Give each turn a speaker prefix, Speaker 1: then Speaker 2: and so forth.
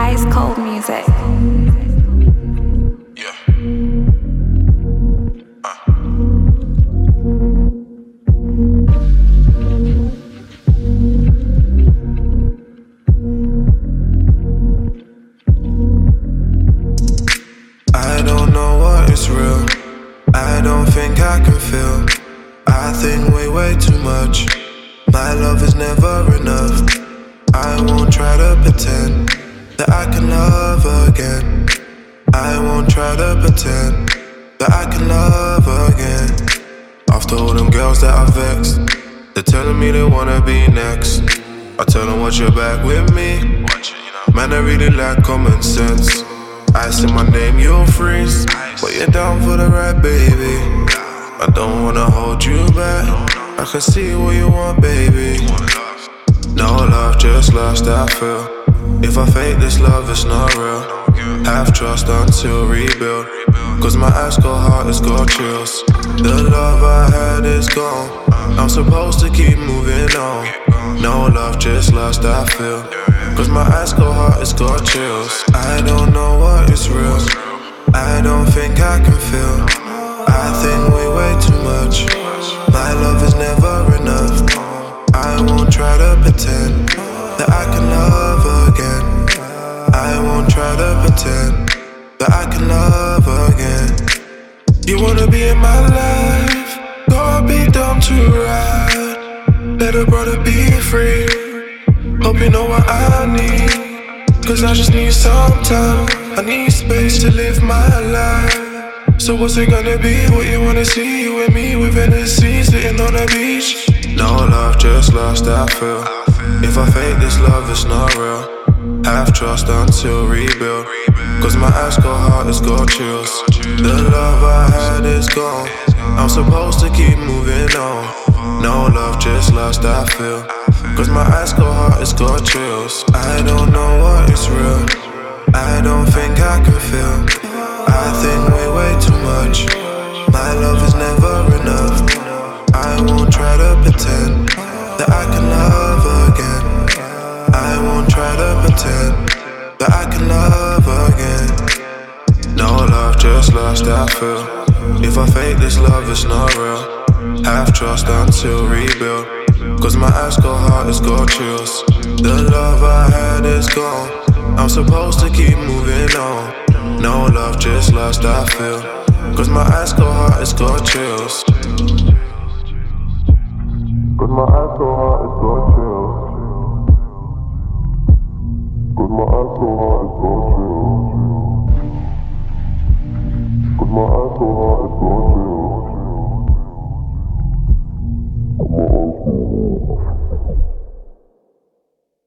Speaker 1: Ice cold music.
Speaker 2: Yeah. Uh. I don't know what is real. I don't think I can feel. I think way, way too much. My love is never enough. I won't try to pretend that I can love again. I won't try to pretend that I can love again. After all them girls that I vexed, they're telling me they wanna be next. I tell them, watch your back with me. Man, I really lack common sense. I say my name, you'll freeze. But you're down for the ride, baby. I don't wanna hold you back. I can see what you want, baby. No love, just lust, I feel. If I fake this love, it's not real. Have trust until rebuild. Cause my ice cold heart is got chills. The love I had is gone. I'm supposed to keep moving on. No love, just lust, I feel. Cause my ice cold heart is got chills. I don't know what is real. Pretend that I can love again. You wanna be in my life? Go be down to ride. Let a brother be free. Hope you know what I need. Cause I just need some time. I need space to live my life. So what's it gonna be? What you wanna see? You and me with Hennessy sitting on the beach. No love, just lust I feel. If I fake this love, it's not real. Have trust until rebuild. Cause my ice cold heart is got chills. The love I had is gone. I'm supposed to keep moving on. No love, just lust I feel. Cause my ice cold heart is got chills. I don't know pretend that I can love again. No love, just lust I feel. If I fake this love, it's not real. Have trust until rebuild. Cause my ice cold heart is got chills. The love I had is gone. I'm supposed to keep moving on. No love, just lust I feel. Cause my ice cold heart is got chills. Cause my ice cold heart is got chills. My ice